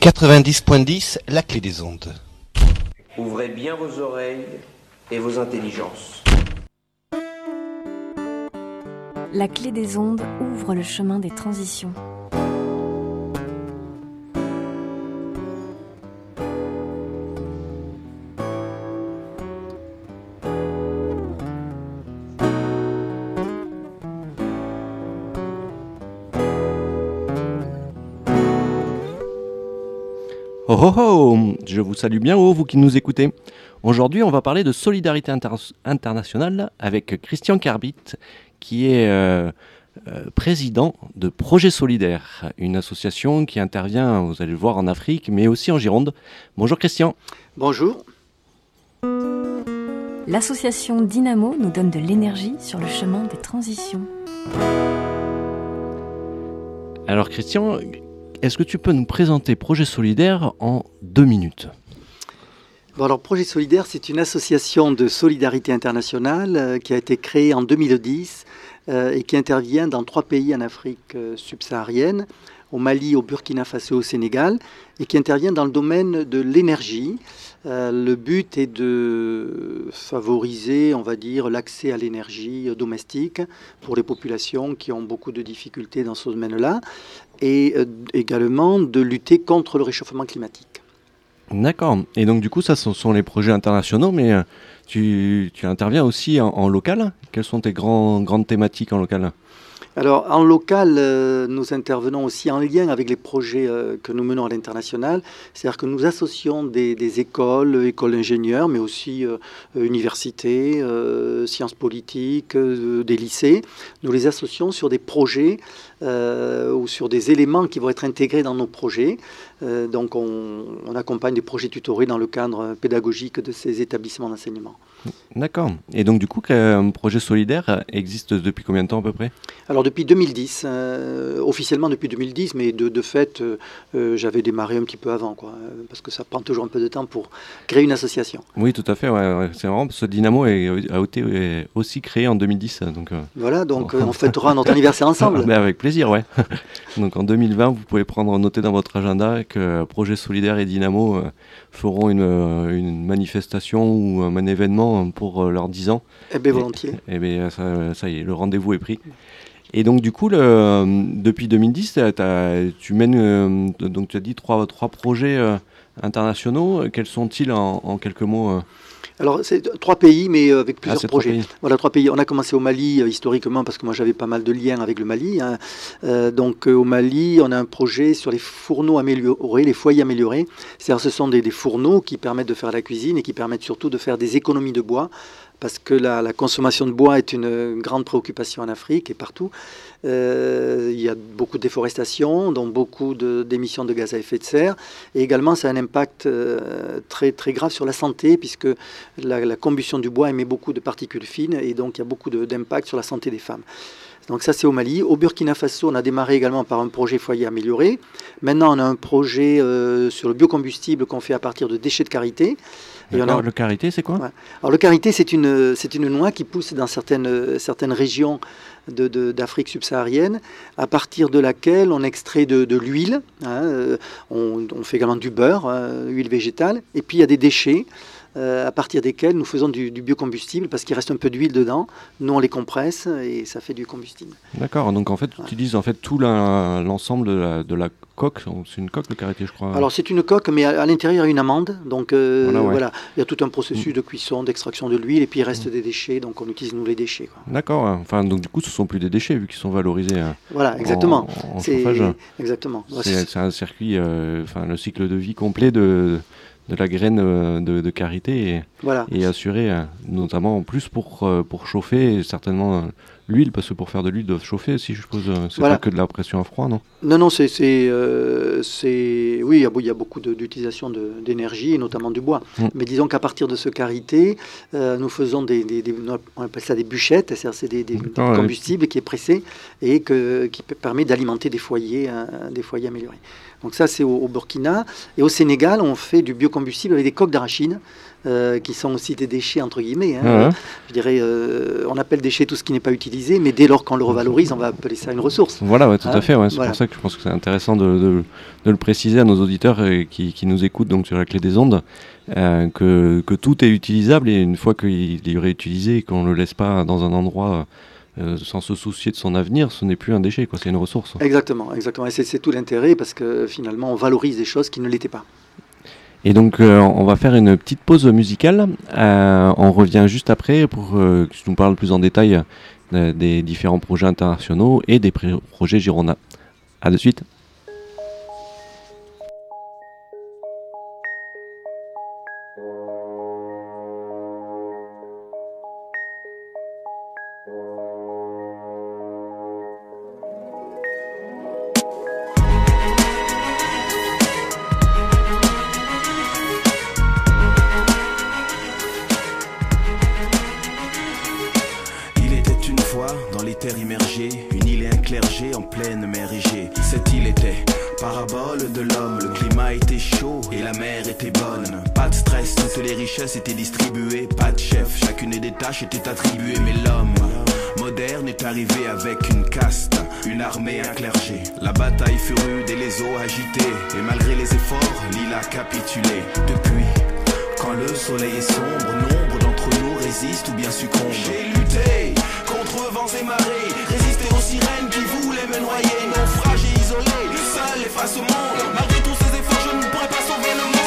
90.10, la clé des ondes. Ouvrez bien vos oreilles et vos intelligences. La clé des ondes ouvre le chemin des transitions. Oh oh oh Je vous salue bien haut, vous qui nous écoutez. Aujourd'hui, on va parler de solidarité inter- internationale avec Christian Carbit, qui est euh, euh, président de Projet Solidaire, une association qui intervient, vous allez le voir, en Afrique, mais aussi en Gironde. Bonjour Christian. Bonjour. L'association Dynamo nous donne de l'énergie sur le chemin des transitions. Alors Christian, est-ce que tu peux nous présenter Projet Solidaire en deux minutes alors, Projet Solidaire, c'est une association de solidarité internationale euh, qui a été créée en 2010 euh, et qui intervient dans trois pays en Afrique euh, subsaharienne, au Mali, au Burkina Faso, au Sénégal, et qui intervient dans le domaine de l'énergie. Le but est de favoriser, on va dire, l'accès à l'énergie domestique pour les populations qui ont beaucoup de difficultés dans ce domaine-là, et euh, également de lutter contre le réchauffement climatique. D'accord. Et donc du coup, ça ce sont les projets internationaux, mais euh, tu, tu interviens aussi en, en local. Quelles sont tes grandes thématiques en local? Alors, en local, euh, nous intervenons aussi en lien avec les projets euh, que nous menons à l'international. C'est-à-dire que nous associons des, écoles, écoles d'ingénieurs, mais aussi euh, universités, sciences politiques, des lycées. Nous les associons sur des projets ou sur des éléments qui vont être intégrés dans nos projets. Donc, on, on accompagne des projets tutorés dans le cadre pédagogique de ces établissements d'enseignement. D'accord. Et donc du coup, un projet solidaire existe depuis combien de temps à peu près? Alors depuis 2010, euh, officiellement depuis 2010, mais de, de fait, euh, euh, j'avais démarré un petit peu avant, quoi, euh, parce que ça prend toujours un peu de temps pour créer une association. Oui, tout à fait. ouais, ouais, c'est marrant parce que Dynamo est- a été euh, aussi créé en 2010. Donc, euh, Voilà, donc on fêtera notre anniversaire ensemble. ben, avec plaisir, ouais. donc en 2020, vous pouvez prendre noter dans votre agenda que Projet Solidaire et Dynamo feront une, une manifestation ou un événement pour euh, leurs 10 ans. Eh bien, volontiers. Et bien, ça, ça y est, le rendez-vous est pris. Et donc, du coup, le- depuis 2010, t'as- t'as- tu mènes, euh, donc tu as dit, trois, trois projets euh, internationaux. Quels sont-ils en, en quelques mots euh Alors, c'est trois pays, mais euh, avec Ah, plusieurs trois projets. Voilà, trois pays. On a commencé au Mali euh, historiquement parce que moi j'avais pas mal de liens avec le Mali. hein. Euh, donc euh, au Mali, on a un projet sur les fourneaux améliorés, les foyers améliorés. C'est-à-dire ce sont des, des fourneaux qui permettent de faire la cuisine et qui permettent surtout de faire des économies de bois parce que la, la consommation de bois est une grande préoccupation en Afrique et partout. Euh, il y a beaucoup de déforestation, donc beaucoup d'émissions de, gaz à effet de serre. Et également, ça a un impact euh, très, très grave sur la santé, puisque la, la combustion du bois émet beaucoup de particules fines, et donc il y a beaucoup d'impact sur la santé des femmes. Donc ça, c'est au Mali. Au Burkina Faso, on a démarré également par un projet foyer amélioré. Maintenant, on a un projet euh, sur le biocombustible qu'on fait à partir de déchets de carité. Et on a- Le carité, c'est quoi? Ouais. Alors le karité, c'est une, c'est une noix qui pousse dans certaines, certaines régions d'Afrique subsaharienne, à partir de laquelle on extrait de, l'huile, hein, euh, on, fait également du beurre, euh, huile végétale, et puis il y a des déchets euh, à partir desquels nous faisons du, du biocombustible, parce qu'il reste un peu d'huile dedans, nous on les compresse et ça fait du combustible. D'accord, donc en fait, tu Ouais. utilises en fait tout l'ensemble de la, de la coque. C'est une coque, le carité, je crois. Alors c'est une coque, mais à, à l'intérieur il y a une amande, donc euh, Voilà, il y a tout un processus de cuisson, d'extraction de l'huile, et puis il reste des déchets, donc on utilise nous les déchets. D'accord, enfin, donc du coup, ce sont plus des déchets vu qu'ils sont valorisés euh, Voilà, exactement. en, en C'est exactement. C'est un circuit, enfin, le cycle de vie complet de, de la graine euh, de, de Voilà. est assuré, euh, notamment en plus pour, euh, pour chauffer et certainement l'huile, parce que pour faire de l'huile, doivent chauffer, si je suppose. C'est Voilà. pas que de la pression à froid, non? Non, non, c'est, euh, oui, il y a, beaucoup d'utilisation d'énergie, et notamment du bois. Mm. Mais disons qu'à partir de ce karité, euh, nous faisons des, des- des- on appelle ça des bûchettes, c'est-à-dire c'est des, Ah ouais. combustible qui est pressé et que, qui permet d'alimenter des foyers, des foyers améliorés. Donc ça, c'est au, Burkina. Et au Sénégal, on fait du biocombustible avec des coques d'arachide. Euh, qui sont aussi des déchets entre guillemets. Hein. Je dirais, euh, on appelle déchet tout ce qui n'est pas utilisé, mais dès lors qu'on le revalorise, on va appeler ça une ressource. Voilà, tout à hein. fait. C'est pour ça que je pense que c'est intéressant de, le préciser à nos auditeurs qui, nous écoutent donc sur la clé des ondes, que, que, tout est utilisable et une fois qu'il est réutilisé et qu'on ne le laisse pas dans un endroit euh, sans se soucier de son avenir, ce n'est plus un déchet, c'est une ressource. Exactement, exactement. Et c'est tout l'intérêt parce que finalement, on valorise des choses qui ne l'étaient pas. Et donc, euh, on va faire une petite pause musicale. Euh, on revient juste après pour que tu nous parles plus en détail des différents projets internationaux et des projets Girona. A de suite. Était attribué, mais l'homme moderne est arrivé avec une caste, une armée, un clergé. La bataille fut rude et les eaux agitées, et malgré les efforts, l'île a capitulé. Depuis, quand le soleil est sombre, nombre d'entre nous résistent ou bien succombent. J'ai lutté contre vents et marées, résisté aux sirènes qui voulaient me noyer, naufragé, isolé, seul et face au monde. Malgré tous ces efforts, je ne pourrais pas sauver le monde.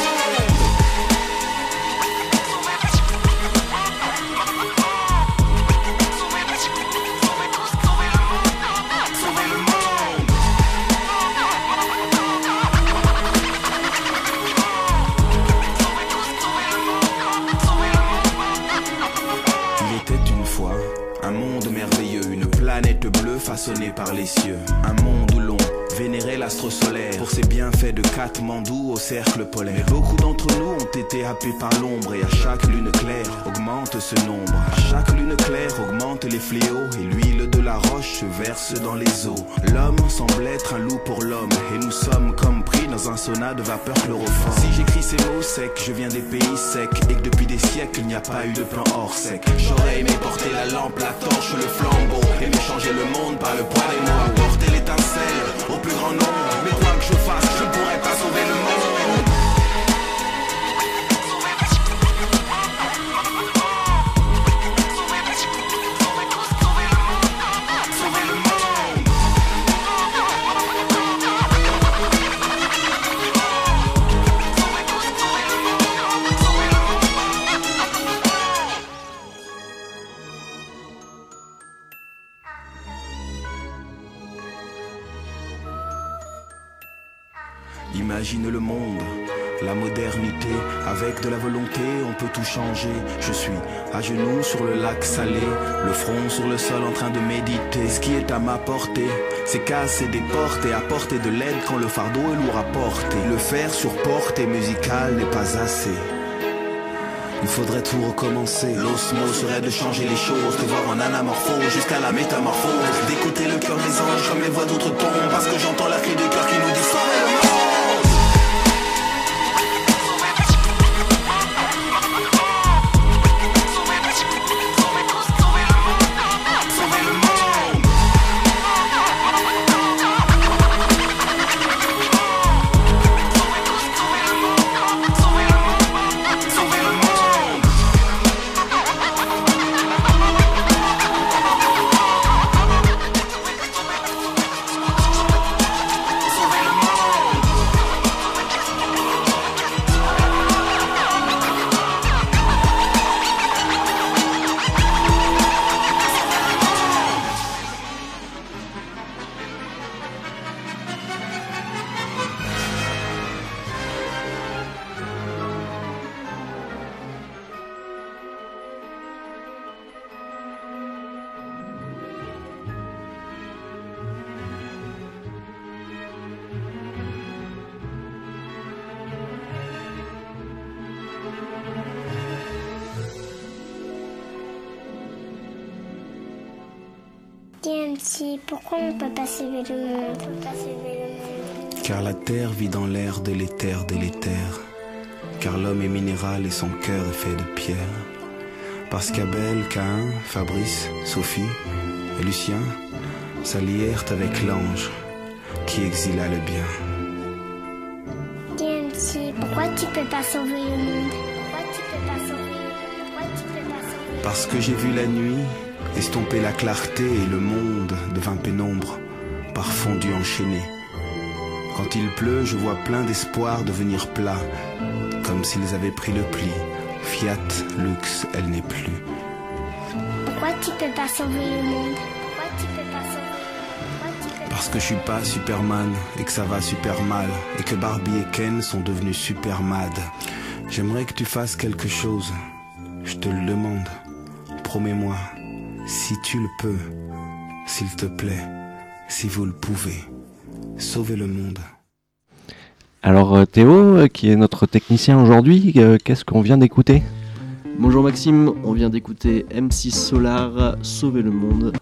Katmandou au cercle polaire. Beaucoup d'entre nous ont été happés par l'ombre et à chaque lune claire augmente ce nombre. À chaque lune claire augmente les fléaux et l'huile de la roche se verse dans les eaux. L'homme semble être un loup pour l'homme et nous sommes comme pris dans un sauna de vapeur chloroforme. Si j'écris ces mots secs, je viens des pays secs et que depuis des siècles il n'y a pas eu de plan hors sec. J'aurais aimé porter la lampe, la torche, le flambeau et changer le monde par le poids des mots. Apporter l'étincelle au plus grand nombre. Mais quoi que je c'est casser des portes et apporter de l'aide quand le fardeau est lourd à porter. Le faire sur portée musicale n'est pas assez. Il faudrait tout recommencer. L'osmo serait de changer les choses, de voir en anamorphose jusqu'à la métamorphose. D'écouter le cœur des anges comme les voix d'autres tombent. Parce que j'entends la cri du cœur qui nous dit pourquoi on ne peut pas sauver le monde Car la terre vit dans l'air de l'éther délétère. Car l'homme est minéral et son cœur est fait de pierre. Parce qu'Abel, Cain, Fabrice, Sophie et Lucien s'allièrent avec l'ange qui exila le bien. DMC, pourquoi tu peux pas sauver le monde? Parce que j'ai vu la nuit estomper la clarté et le monde devint pénombre, par fondu enchaîné. Quand il pleut, je vois plein d'espoir devenir plat, comme s'ils avaient pris le pli. Fiat, lux, elle n'est plus. Pourquoi tu peux pas sauver le monde? Pourquoi tu peux pas sauver Pourquoi tu peux Parce que je suis pas Superman et que ça va super mal et que Barbie et Ken sont devenus super mad. J'aimerais que tu fasses quelque chose. Je te le demande. Promets-moi, si tu le peux, s'il te plaît, si vous le pouvez, sauvez le monde. Alors euh, Théo, euh, qui est notre technicien aujourd'hui, euh, qu'est-ce qu'on vient d'écouter? Bonjour Maxime, on vient d'écouter M6 Solar, Sauver le monde.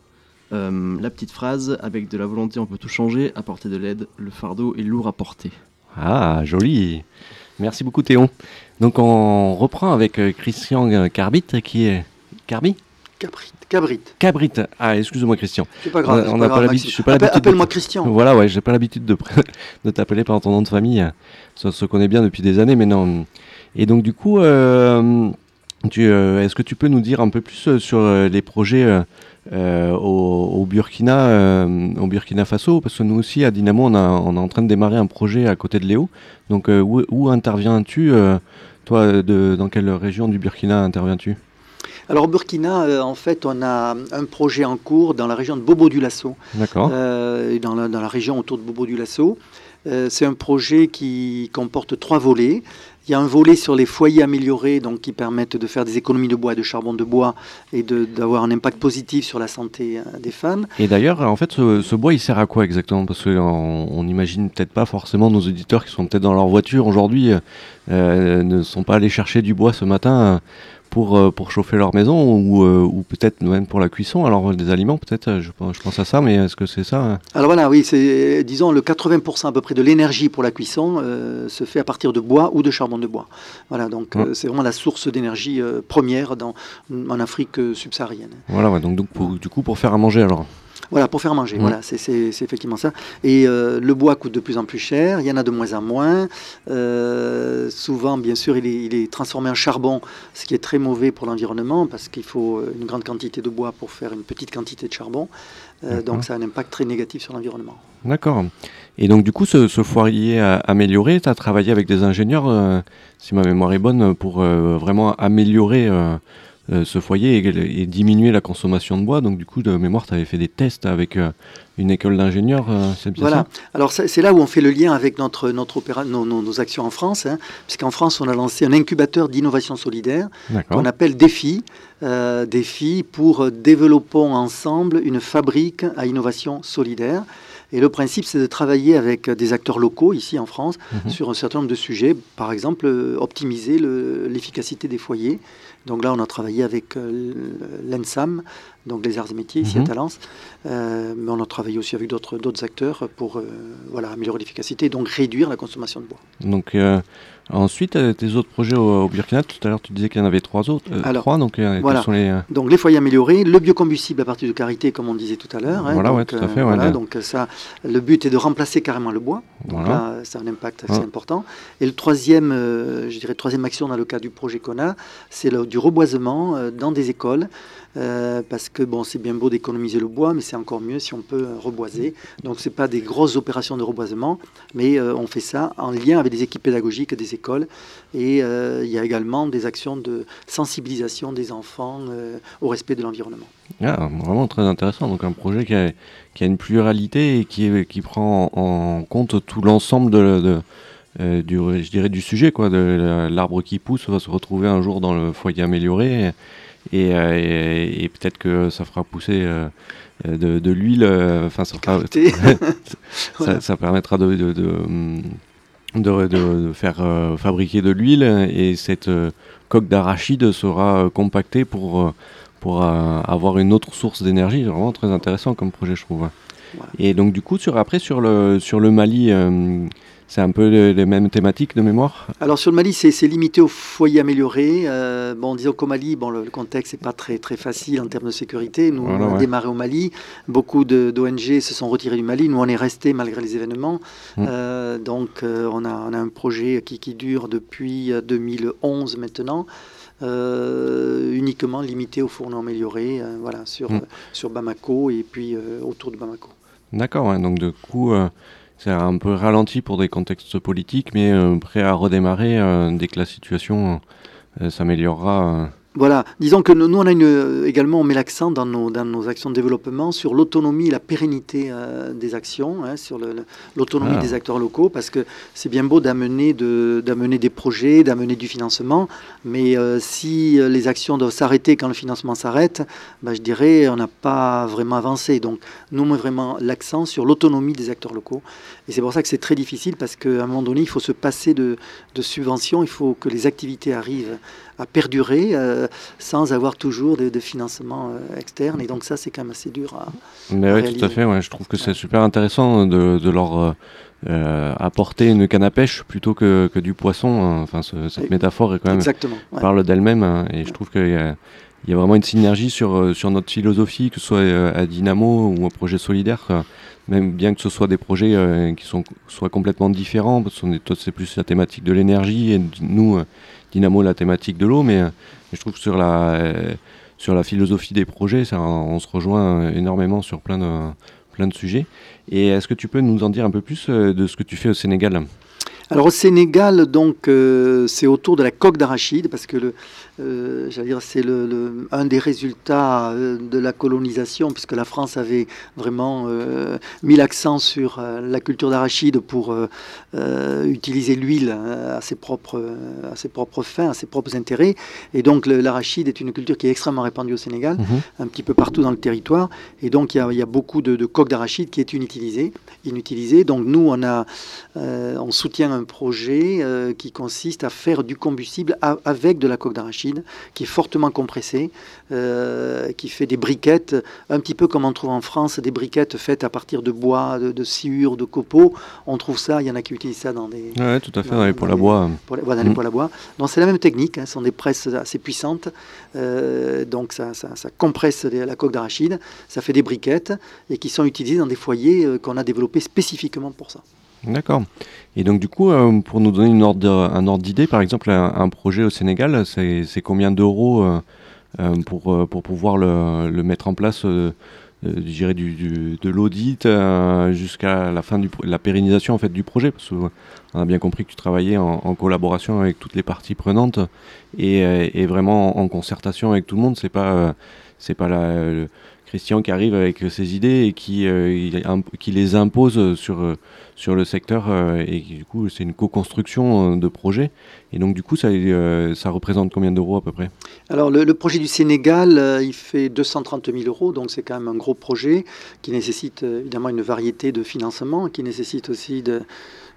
Euh, la petite phrase, avec de la volonté on peut tout changer, apporter de l'aide, le fardeau est lourd à porter. Ah, joli Merci beaucoup Théo. Donc on reprend avec Christian Carbit, qui est... Carbi Cabrit. Cabrit. Cabrit. Ah, excuse-moi Christian. C'est pas grave. On- on pas l'habitude- Appelle-moi Christian. Voilà, ouais, j'ai pas l'habitude de, de t'appeler par ton nom de famille. Ça se connaît bien depuis des années, mais non. Et donc du coup, euh, euh, est-ce que tu peux nous dire un peu plus euh, sur les projets euh, au, au Burkina, au Burkina Faso, parce que nous aussi à Dynamo, on, a, on est en train de démarrer un projet à côté de Léo. Donc où, où interviens-tu Toi, de, dans quelle région du Burkina interviens-tu? Alors au Burkina, euh, en fait, on a un projet en cours dans la région de Bobo du Lasso. D'accord. euh, dans, la, dans la région autour de Bobo du Lasso. Euh, c'est un projet qui comporte trois volets. Il y a un volet sur les foyers améliorés, donc qui permettent de faire des économies de bois, de charbon de bois, et d'avoir un impact positif sur la santé des femmes. Et d'ailleurs, en fait, ce, ce bois, il sert à quoi exactement? Parce qu'on on imagine peut-être pas forcément nos auditeurs qui sont peut-être dans leur voiture aujourd'hui, euh, ne sont pas allés chercher du bois ce matin pour, euh, pour chauffer leur maison ou, euh, ou peut-être même pour la cuisson. Alors, des aliments, peut-être, euh, je, pense- je pense à ça, mais est-ce que c'est ça hein? Alors voilà, oui, c'est disons le 80% à peu près de l'énergie pour la cuisson euh, se fait à partir de bois ou de charbon de bois. Voilà, donc Ouais. euh, c'est vraiment la source d'énergie euh, première dans, en Afrique subsaharienne. Voilà, ouais, donc, donc pour- du coup, pour faire à manger, alors? Voilà, pour faire manger, Mhm. voilà, c'est- effectivement ça. Et euh, le bois coûte de plus en plus cher, il y en a de moins en moins. Euh, souvent, bien sûr, il est, il est transformé en charbon, ce qui est très mauvais pour l'environnement, parce qu'il faut euh, une grande quantité de bois pour faire une petite quantité de charbon. Euh, donc ça a un impact très négatif sur l'environnement. D'accord. Et donc, du coup, ce, ce foyer amélioré, tu as travaillé avec des ingénieurs, si ma mémoire est bonne, pour vraiment améliorer euh, ce foyer et, et diminuer la consommation de bois. Donc, du coup, de mémoire, tu avais fait des tests avec euh, une école d'ingénieurs, euh, c'est bien Voilà. Alors c'est là où on fait le lien avec notre, notre opéra, nos, nos- nos actions en France, hein, puisqu'en France on a lancé un incubateur d'innovation solidaire qu'on appelle Défi. Défi pour développons ensemble une fabrique à innovation solidaire. Et le principe, c'est de travailler avec des acteurs locaux ici en France Mhm. sur un certain nombre de sujets. Par exemple, euh, optimiser le- l'efficacité des foyers. Donc là, on a travaillé avec euh, l'ENSAM, donc les arts et métiers ici Mhm. à Talence. Euh, mais on a travaillé aussi avec d'autres d'autres acteurs pour euh, voilà, améliorer l'efficacité et donc réduire la consommation de bois. Donc, euh, ensuite, euh, tes autres projets au, au Burkina, tout à l'heure, tu disais qu'il y en avait trois autres. euh, Alors, trois, donc, euh, voilà. sont les. Donc les foyers améliorés, le biocombustible à partir de karité, comme on disait tout à l'heure. hein. Voilà, donc, ouais, tout à fait, ouais, voilà, donc ça, le but est de remplacer carrément le bois. Donc Voilà. là, c'est un impact assez Ouais. important. Et le troisième, je dirais, troisième action dans le cas du projet qu'on a, c'est du reboisement dans des écoles. Euh, parce que bon, c'est bien beau d'économiser le bois, mais c'est encore mieux si on peut reboiser. Donc c'est pas des grosses opérations de reboisement, mais euh, on fait ça en lien avec des équipes pédagogiques des écoles. Et euh, il y a également des actions de sensibilisation des enfants au respect de l'environnement. Ah, vraiment très intéressant. Donc un projet qui a, une pluralité et qui, prend en, compte tout l'ensemble du, je dirais du sujet, quoi. De la- l'arbre qui pousse va se retrouver un jour dans le foyer amélioré et, euh, et- et peut-être que ça fera pousser euh, de, de l'huile. euh, Enfin, ça, fera- Karité. ça, Voilà. ça permettra de, de, de, de- de- de faire euh, fabriquer de l'huile et cette euh, coque d'arachide sera euh, compactée pour, pour avoir une autre source d'énergie. C'est vraiment très intéressant comme projet, je trouve. Voilà. Et donc du coup, sur, après sur le, sur le Mali, c'est un peu les, les mêmes thématiques de mémoire Alors sur le Mali, c'est limité aux foyers améliorés. Euh, bon, disons qu'au Mali, bon, le, le contexte n'est pas très, très facile en termes de sécurité. Nous, Voilà, on a ouais. démarré au Mali. Beaucoup d'ONG se sont retirés du Mali. Nous, on est restés malgré les événements. Mm. Euh, donc, euh, on, a, on a un projet qui, qui dure depuis euh, 2011 maintenant. euh, uniquement limité aux fourneaux améliorés, euh, voilà, sur, Mm. euh, sur Bamako et puis autour de Bamako. D'accord, donc du coup, c'est un peu ralenti pour des contextes politiques, mais euh, prêt à redémarrer euh, dès que la situation euh, s'améliorera. Voilà, disons que nous, on a une, euh, également, on met l'accent dans nos, dans nos actions de développement sur l'autonomie et la pérennité euh, des actions, hein, sur l'autonomie Ah. des acteurs locaux, parce que c'est bien beau d'amener de, d'amener des projets, d'amener du financement, mais euh, si les actions doivent s'arrêter quand le financement s'arrête, bah, je dirais on n'a pas vraiment avancé. Donc nous, on met vraiment l'accent sur l'autonomie des acteurs locaux. Et c'est pour ça que c'est très difficile, parce qu'à un moment donné, il faut se passer de, de subventions, il faut que les activités arrivent à perdurer euh, sans avoir toujours de, de financement euh, externe. Et donc ça, c'est quand même assez dur à... Mais oui, tout à fait, ouais, je trouve que c'est super intéressant de, de leur euh, apporter une canne à pêche plutôt que, que du poisson. Enfin, ce- cette métaphore est quand même Exactement. ouais. parle d'elle-même hein, et je trouve qu'il y, a- il y a vraiment une synergie sur, sur notre philosophie, que ce soit à Dynamo ou un projet solidaire, même bien que ce soit des projets qui sont, soient complètement différents, parce que c'est plus la thématique de l'énergie et nous, Dynamo, la thématique de l'eau, mais euh, je trouve que sur la, euh, sur la philosophie des projets, ça, on se rejoint euh, énormément sur plein de, plein de sujets. Et est-ce que tu peux nous en dire un peu plus de ce que tu fais au Sénégal? Alors au Sénégal, donc c'est autour de la coque d'arachide parce que le, euh, j'allais dire c'est le, le- un des résultats euh, de la colonisation puisque la France avait vraiment euh, mis l'accent sur la culture d'arachide pour euh, utiliser l'huile à ses propres à ses propres fins, à ses propres intérêts. Et donc le- l'arachide est une culture qui est extrêmement répandue au Sénégal Mhm. un petit peu partout dans le territoire. Et donc, il y a, il y a beaucoup de, de coques d'arachide qui est inutilisée, inutilisée. Donc, nous, on, a, on soutient un projet qui consiste à faire du combustible a- avec de la coque d'arachide, qui est fortement compressée, euh, qui fait des briquettes, un petit peu comme on trouve en France, des briquettes faites à partir de bois, de, de sciure, de copeaux. On trouve ça, il y en a qui utilisent ça dans des, Ouais, tout à fait, dans- dans les poêles à dans les- bois. pour les, voilà, les Mm. poêles à bois. Donc c'est la même technique, hein, ce sont des presses assez puissantes. Euh, donc ça, ça- ça compresse les- la coque d'arachide, ça fait des briquettes et qui sont utilisées dans des foyers euh, qu'on a développés spécifiquement pour ça. D'accord. Et donc du coup, euh, pour nous donner un ordre d'idée, par exemple, un, projet au Sénégal, c'est combien d'euros euh, euh, pour, pour pouvoir le, mettre en place, euh, du, de l'audit jusqu'à la fin de la pérennisation en fait du projet, parce qu'on a bien compris que tu travaillais en, collaboration avec toutes les parties prenantes et, et vraiment en, concertation avec tout le monde. C'est pas c'est pas la, Christian qui arrive avec ses idées et qui, euh, qui les impose sur euh, sur le secteur euh, et du coup c'est une co-construction euh, de projet. Et donc du coup ça, euh, ça représente combien d'euros à peu près? Alors le, le projet du Sénégal, euh, il fait 230 000 euros, donc c'est quand même un gros projet qui nécessite euh, évidemment une variété de financements, qui nécessite aussi de,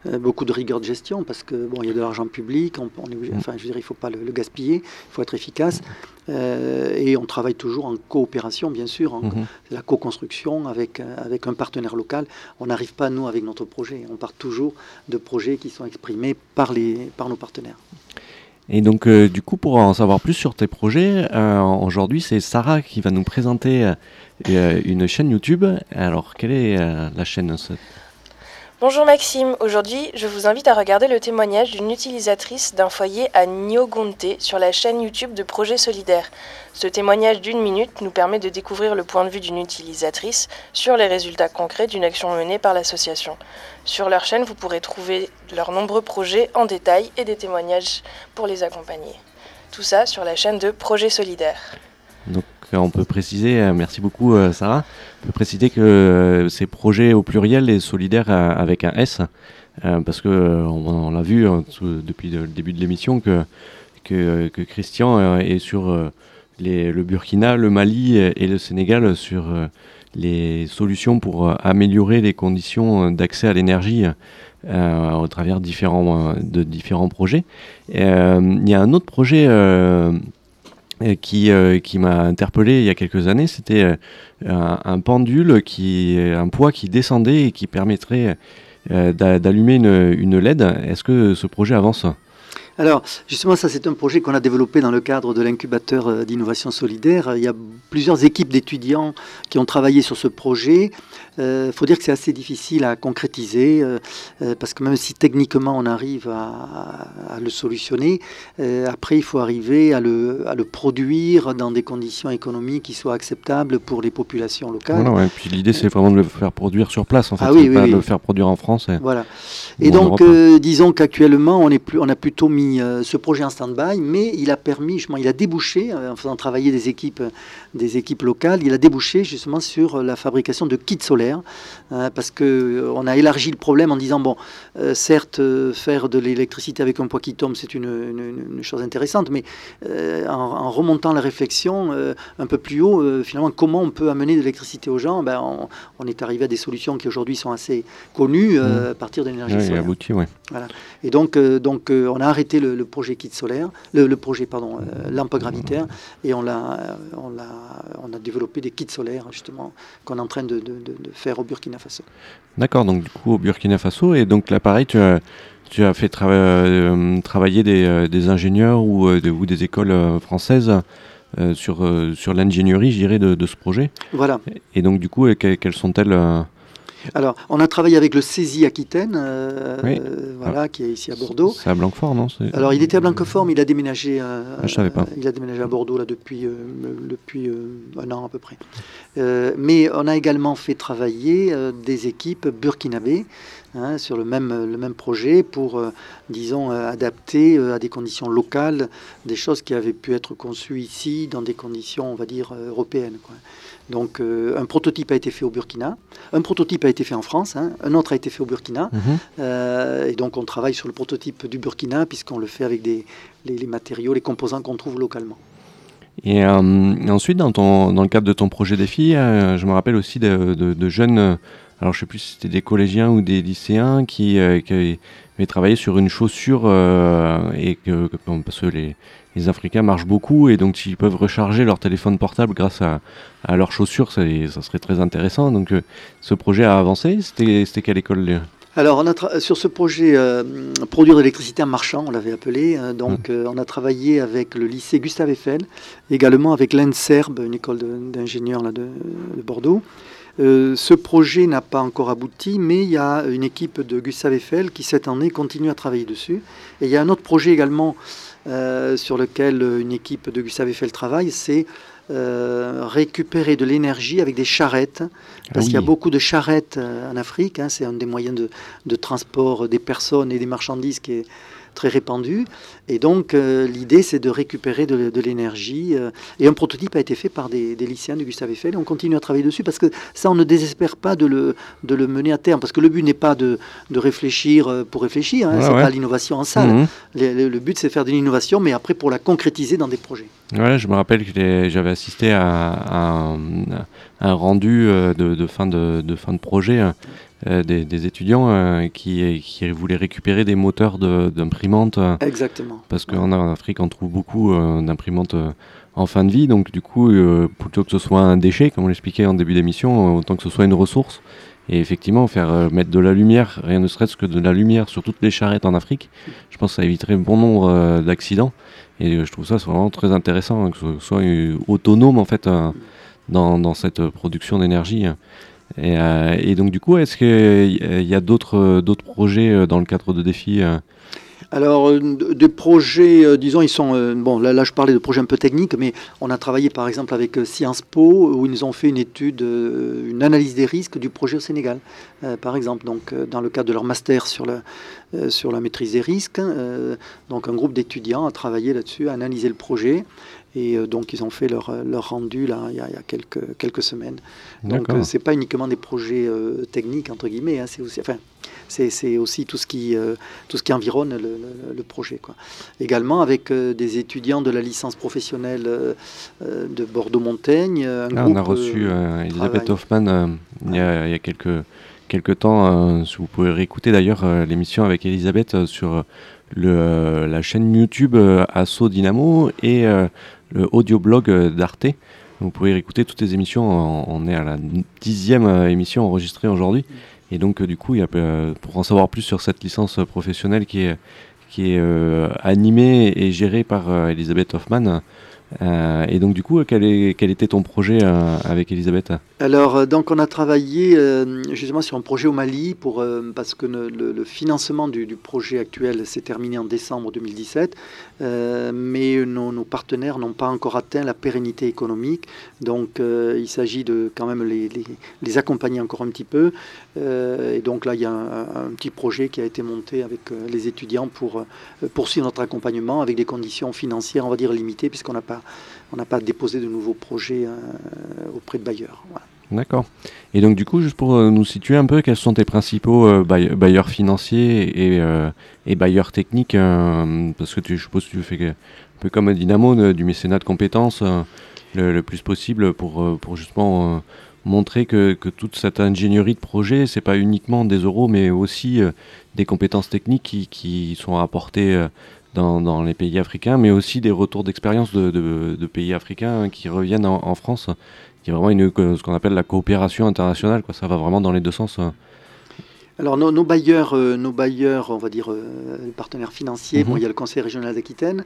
euh, beaucoup de rigueur de gestion parce que bon, il y a de l'argent public, on, on est obligé- Mm. enfin je veux dire, il faut pas le, le gaspiller, il faut être efficace. euh, et on travaille toujours en coopération bien sûr, en, Mhm. la co-construction avec, euh, avec un partenaire local. On n'arrive pas, nous, avec notre projet. On part toujours de projets qui sont exprimés par, les, par nos partenaires. Et donc, euh, du coup, pour en savoir plus sur tes projets, euh, aujourd'hui, c'est Sarah qui va nous présenter euh, une chaîne YouTube. Alors, quelle est euh, la chaîne Bonjour Maxime, aujourd'hui je vous invite à regarder le témoignage d'une utilisatrice d'un foyer à Nyogonte sur la chaîne YouTube de Projet Solidaire. Ce témoignage d'une minute nous permet de découvrir le point de vue d'une utilisatrice sur les résultats concrets d'une action menée par l'association. Sur leur chaîne, vous pourrez trouver leurs nombreux projets en détail et des témoignages pour les accompagner. Tout ça sur la chaîne de Projet Solidaire. Donc, euh, on peut préciser, euh, merci beaucoup euh, Sarah, on peut préciser que euh, ces projets au pluriel et solidaires euh, avec un S, euh, parce que on, l'a vu tout- depuis le début de l'émission que, que, Christian est sur le Burkina, le Mali et le Sénégal sur les solutions pour améliorer les conditions d'accès à l'énergie au travers de différents projets. Il y a un autre projet qui, euh, qui m'a interpellé il y a quelques années. C'était euh, un, pendule, qui, un poids qui descendait et qui permettrait euh, d'a- d'allumer une, une LED. Est-ce que ce projet avance? Alors, justement, ça, c'est un projet qu'on a développé dans le cadre de l'incubateur euh, d'innovation solidaire. Il y a plusieurs équipes d'étudiants qui ont travaillé sur ce projet. Il faut dire que c'est assez difficile à concrétiser, euh, euh, parce que même si techniquement on arrive à, à le solutionner, euh, après, il faut arriver à le, à le produire dans des conditions économiques qui soient acceptables pour les populations locales. Voilà, ouais. Puis l'idée, c'est vraiment de le faire produire sur place, en fait. Ah oui, c'est oui, pas oui. le faire produire en France. et- Voilà. Et donc, euh, disons qu'actuellement, on, est plus, on a plutôt mis euh, ce projet en stand-by, mais il a permis, justement, il a débouché, euh, en faisant travailler des équipes, des équipes locales, il a débouché justement sur la fabrication de kits solaires, parce que euh, on a élargi le problème en disant, bon, euh, certes, euh, faire de l'électricité avec un poids qui tombe, c'est une, une- une chose intéressante, mais euh, en, en remontant la réflexion euh, un peu plus haut, euh, finalement, comment on peut amener de l'électricité aux gens ben, on, on est arrivé à des solutions qui aujourd'hui sont assez connues euh, à partir de l'énergie Ouais, il solaire. aboutit, ouais. Et donc, euh, donc euh, on a arrêté le, le projet kit solaire, le, le projet pardon, euh, lampe gravitaire, et on euh, on a développé des kits solaires justement qu'on est en train de, de- de- de faire au Burkina Faso. D'accord, donc du coup au Burkina Faso, et donc là pareil, tu as, tu as fait euh, travailler des, euh, des ingénieurs ou, euh, de- ou des écoles euh, françaises sur, sur l'ingénierie, je dirais, de, ce projet? Voilà. Et donc du coup, que- quelles sont-elles Alors, on a travaillé avec le CESI Aquitaine, euh, Oui. voilà, qui est ici à Bordeaux. C'est à Blanquefort, non Alors, il était à Blanquefort, mais il a déménagé. Ah, je savais pas. Il a déménagé à Bordeaux là depuis euh, depuis euh, un an à peu près. Euh, mais on a également fait travailler euh, des équipes burkinabées hein, sur le même le même projet pour, euh, disons, euh, adapter euh, à des conditions locales des choses qui avaient pu être conçues ici dans des conditions, on va dire, européennes. quoi. Donc, un prototype a été fait au Burkina, un prototype a été fait en France, hein, un autre a été fait au Burkina. Mhm. Et donc on travaille sur le prototype du Burkina puisqu'on le fait avec des, les, les matériaux, les composants qu'on trouve localement. Et euh, ensuite, dans, ton, dans le cadre de ton projet défi, euh, je me rappelle aussi de, de- de jeunes, alors je sais plus si c'était des collégiens ou des lycéens qui, euh, qui avaient travaillé sur une chaussure euh, et que, parce que les, les Africains marchent beaucoup et donc s'ils peuvent recharger leur téléphone portable grâce à, à leurs chaussures, ça, ça serait très intéressant. Donc euh, ce projet a avancé. C'était c'était quelle école Alors on a tra- sur ce projet euh, produire de l'électricité en marchand, on l'avait appelé, euh, donc euh, on a travaillé avec le lycée Gustave Eiffel, également avec l'ENSERB, une école d'ingénieurs de, de Bordeaux. Euh, ce projet n'a pas encore abouti, mais il y a une équipe de Gustave Eiffel qui cette année continue à travailler dessus. Et il y a un autre projet également euh, sur lequel une équipe de Gustave Eiffel travaille, c'est euh, récupérer de l'énergie avec des charrettes, parce Ah qu'il y a beaucoup de charrettes en Afrique, hein, c'est un des moyens de, de transport des personnes et des marchandises qui est très répandu. Et donc euh, l'idée c'est de récupérer de, de l'énergie. euh, et un prototype a été fait par des, des lycéens de Gustave Eiffel et on continue à travailler dessus parce que ça on ne désespère pas de le, de le mener à terme. Parce que le but n'est pas de, de réfléchir euh, pour réfléchir, hein, Ouais, c'est ouais. pas l'innovation en salle. Mhm. Le, le- le but c'est de faire de l'innovation mais après pour la concrétiser dans des projets. Ouais, je me rappelle que j'avais assisté à, à un, un rendu de, de fin de, de fin de projet euh, des, des étudiants euh, qui, qui voulaient récupérer des moteurs d'imprimantes euh, Exactement. parce qu'en en Afrique on trouve beaucoup d'imprimantes en fin de vie. Donc du coup plutôt que ce soit un déchet comme on l'expliquait en début d'émission autant que ce soit une ressource. Et effectivement faire mettre de la lumière rien ne serait-ce que de la lumière sur toutes les charrettes en Afrique je pense que ça éviterait bon nombre d'accidents. Et je trouve ça vraiment très intéressant hein, que ce soit autonome en fait dans, dans cette production d'énergie et, euh, et donc du coup est-ce qu'il y a d'autres euh, projets euh, dans le cadre de défis euh, Alors, euh, des projets, euh, disons, ils sont. euh, bon, là, je parlais de projets un peu techniques, mais on a travaillé par exemple avec euh, Sciences Po, où ils nous ont fait une étude, euh, une analyse des risques du projet au Sénégal, euh, par exemple. Donc, euh, dans le cadre de leur master sur la, euh, sur la maîtrise des risques, euh, donc un groupe d'étudiants a travaillé là-dessus, a analysé le projet. Et euh, donc, ils ont fait leur, euh, leur rendu là, il y a, il y a quelques, quelques semaines. Donc, euh, c'est pas uniquement des projets euh, techniques, entre guillemets, hein, c'est aussi. Enfin, c'est c'est aussi tout ce qui, euh, tout ce qui environne le, le- le projet. Quoi. Également avec des étudiants de la licence professionnelle de Bordeaux-Montaigne. Ah, on a reçu Elisabeth. Hoffman il, y a, il y a quelques, quelques temps. si vous pouvez réécouter d'ailleurs l'émission avec Elisabeth sur le, la chaîne YouTube Asso Dynamo et le audio-blog d'Arte. Vous pouvez écouter toutes les émissions. On est à la dixième émission enregistrée aujourd'hui. Et donc, du coup, pour en savoir plus sur cette licence professionnelle qui est, animée et gérée par Elisabeth Hoffman, euh, et donc du coup, quel, était ton projet euh, avec Elisabeth? Alors, euh, donc on a travaillé justement sur un projet au Mali pour, parce que le, financement du, projet actuel s'est terminé en décembre 2017, mais nos, partenaires n'ont pas encore atteint la pérennité économique. Donc il s'agit de quand même les, les, accompagner encore un petit peu. et donc là, il y a un, petit projet qui a été monté avec les étudiants pour poursuivre notre accompagnement avec des conditions financières, on va dire, limitées, puisqu'on n'a pas pas déposé de nouveaux projets euh, auprès de bailleurs. D'accord. Et donc du coup, juste pour euh, nous situer un peu, quels sont tes principaux euh, bailleurs financiers et, bailleurs techniques Parce que je suppose que tu fais un peu comme Dynamo, du mécénat de compétences le, plus possible pour, pour justement montrer que, toute cette ingénierie de projet, c'est pas uniquement des euros, mais aussi des compétences techniques qui, qui sont apportées dans, les pays africains, mais aussi des retours d'expérience de, pays africains qui reviennent en, France. Il y a vraiment une, ce qu'on appelle la coopération internationale, quoi. ça va vraiment dans les deux sens. Alors nos, bailleurs, euh, nos bailleurs, on va dire euh, partenaires financiers, bon, mhm. il y a le Conseil régional d'Aquitaine,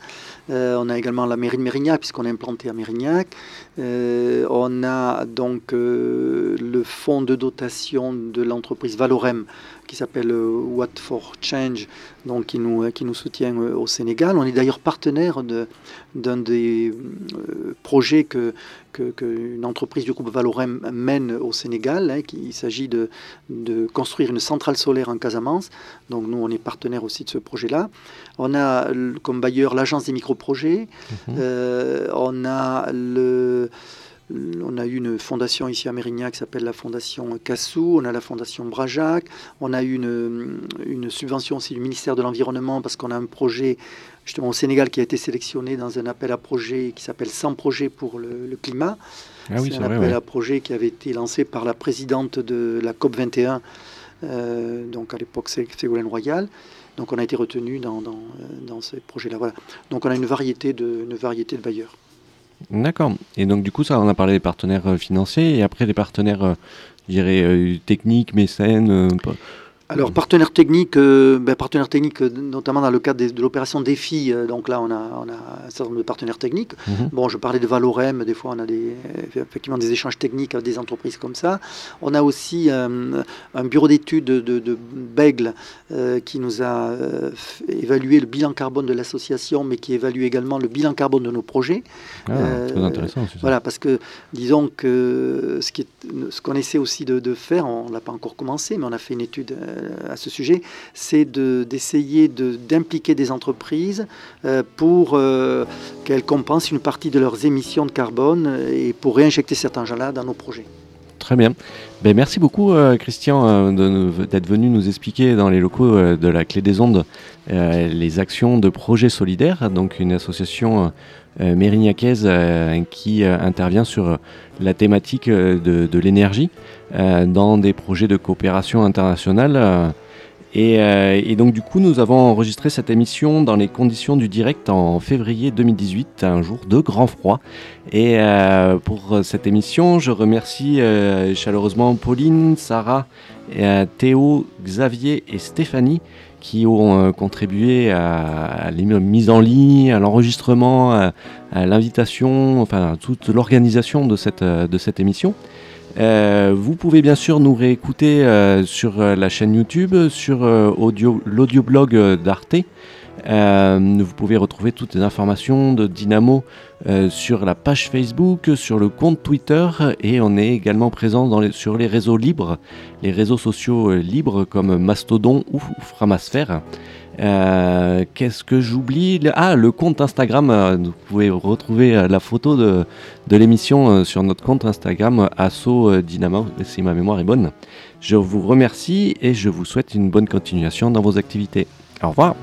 euh, on a également la mairie de Mérignac puisqu'on est implanté à Mérignac, on a donc le fonds de dotation de l'entreprise Valorem qui s'appelle What for Change, donc qui nous, qui nous soutient au Sénégal. On est d'ailleurs partenaire d'un des projets que qu'une entreprise du groupe Valorem mène au Sénégal. Hein, il s'agit de, de, construire une centrale solaire en Casamance. Donc nous, on est partenaire aussi de ce projet-là. On a comme bailleur l'agence des microprojets. Mhm. Euh, on a le... On a eu une fondation ici à Mérignac qui s'appelle la fondation Cassou, on a la fondation Brajac, on a eu une, une subvention aussi du ministère de l'Environnement parce qu'on a un projet justement au Sénégal qui a été sélectionné dans un appel à projet qui s'appelle 100 projets pour le, climat. Ah c'est un appel à projet qui avait été lancé par la présidente de la COP 21, euh, donc à l'époque Ségolène Royal. Donc on a été retenu dans, dans, euh, dans ces projets-là. Voilà. Donc on a une variété de, une variété de bailleurs. D'accord. Et donc du coup, ça, on a parlé des partenaires euh, financiers et après des partenaires, je dirais, techniques, mécènes. Alors, partenaire technique, euh, ben, partenaire technique, euh, notamment dans le cadre de, l'opération Défi, euh, donc là, on a, on a un certain nombre de partenaires techniques. Mhm. Bon, je parlais de Valorem, des fois, on a des, effectivement des échanges techniques avec des entreprises comme ça. On a aussi un bureau d'études de, de, Bègle qui nous a évalué le bilan carbone de l'association, mais qui évalue également le bilan carbone de nos projets. Ah, très intéressant. Voilà, parce que, disons que ce qu'on ce qu'on essaie aussi de, faire, on ne l'a pas encore commencé, mais on a fait une étude à ce sujet, c'est d'essayer d'impliquer des entreprises euh, pour euh, qu'elles compensent une partie de leurs émissions de carbone et pour réinjecter cet argent-là dans nos projets. Très bien. Ben, merci beaucoup, euh, Christian, d'être venu nous expliquer dans les locaux de la Clé des Ondes les actions de Projet Solidaire, donc une association mérignacaise qui intervient sur la thématique de, l'énergie. Euh, dans des projets de coopération internationale. Euh, euh, et, donc du coup, nous avons enregistré cette émission dans les conditions du direct en février 2018, un jour de grand froid. Et pour cette émission, je remercie chaleureusement Pauline, Sarah, Théo, Xavier et Stéphanie qui ont contribué à, la mise en ligne, à l'enregistrement, à, l'invitation, enfin à toute l'organisation de cette, de cette émission. Euh, vous pouvez bien sûr nous réécouter euh, sur euh, la chaîne YouTube, sur l'audioblog d'Arte. vous pouvez retrouver toutes les informations de Dynamo sur la page Facebook, sur le compte Twitter et on est également présent sur les réseaux libres, les réseaux sociaux libres comme Mastodon ou Framasphère. Euh, qu'est-ce que j'oublie Ah, le compte Instagram. Euh, vous pouvez retrouver euh, la photo de, de l'émission sur notre compte Instagram, Asso Dynamo, si ma mémoire est bonne. Je vous remercie et je vous souhaite une bonne continuation dans vos activités. Au revoir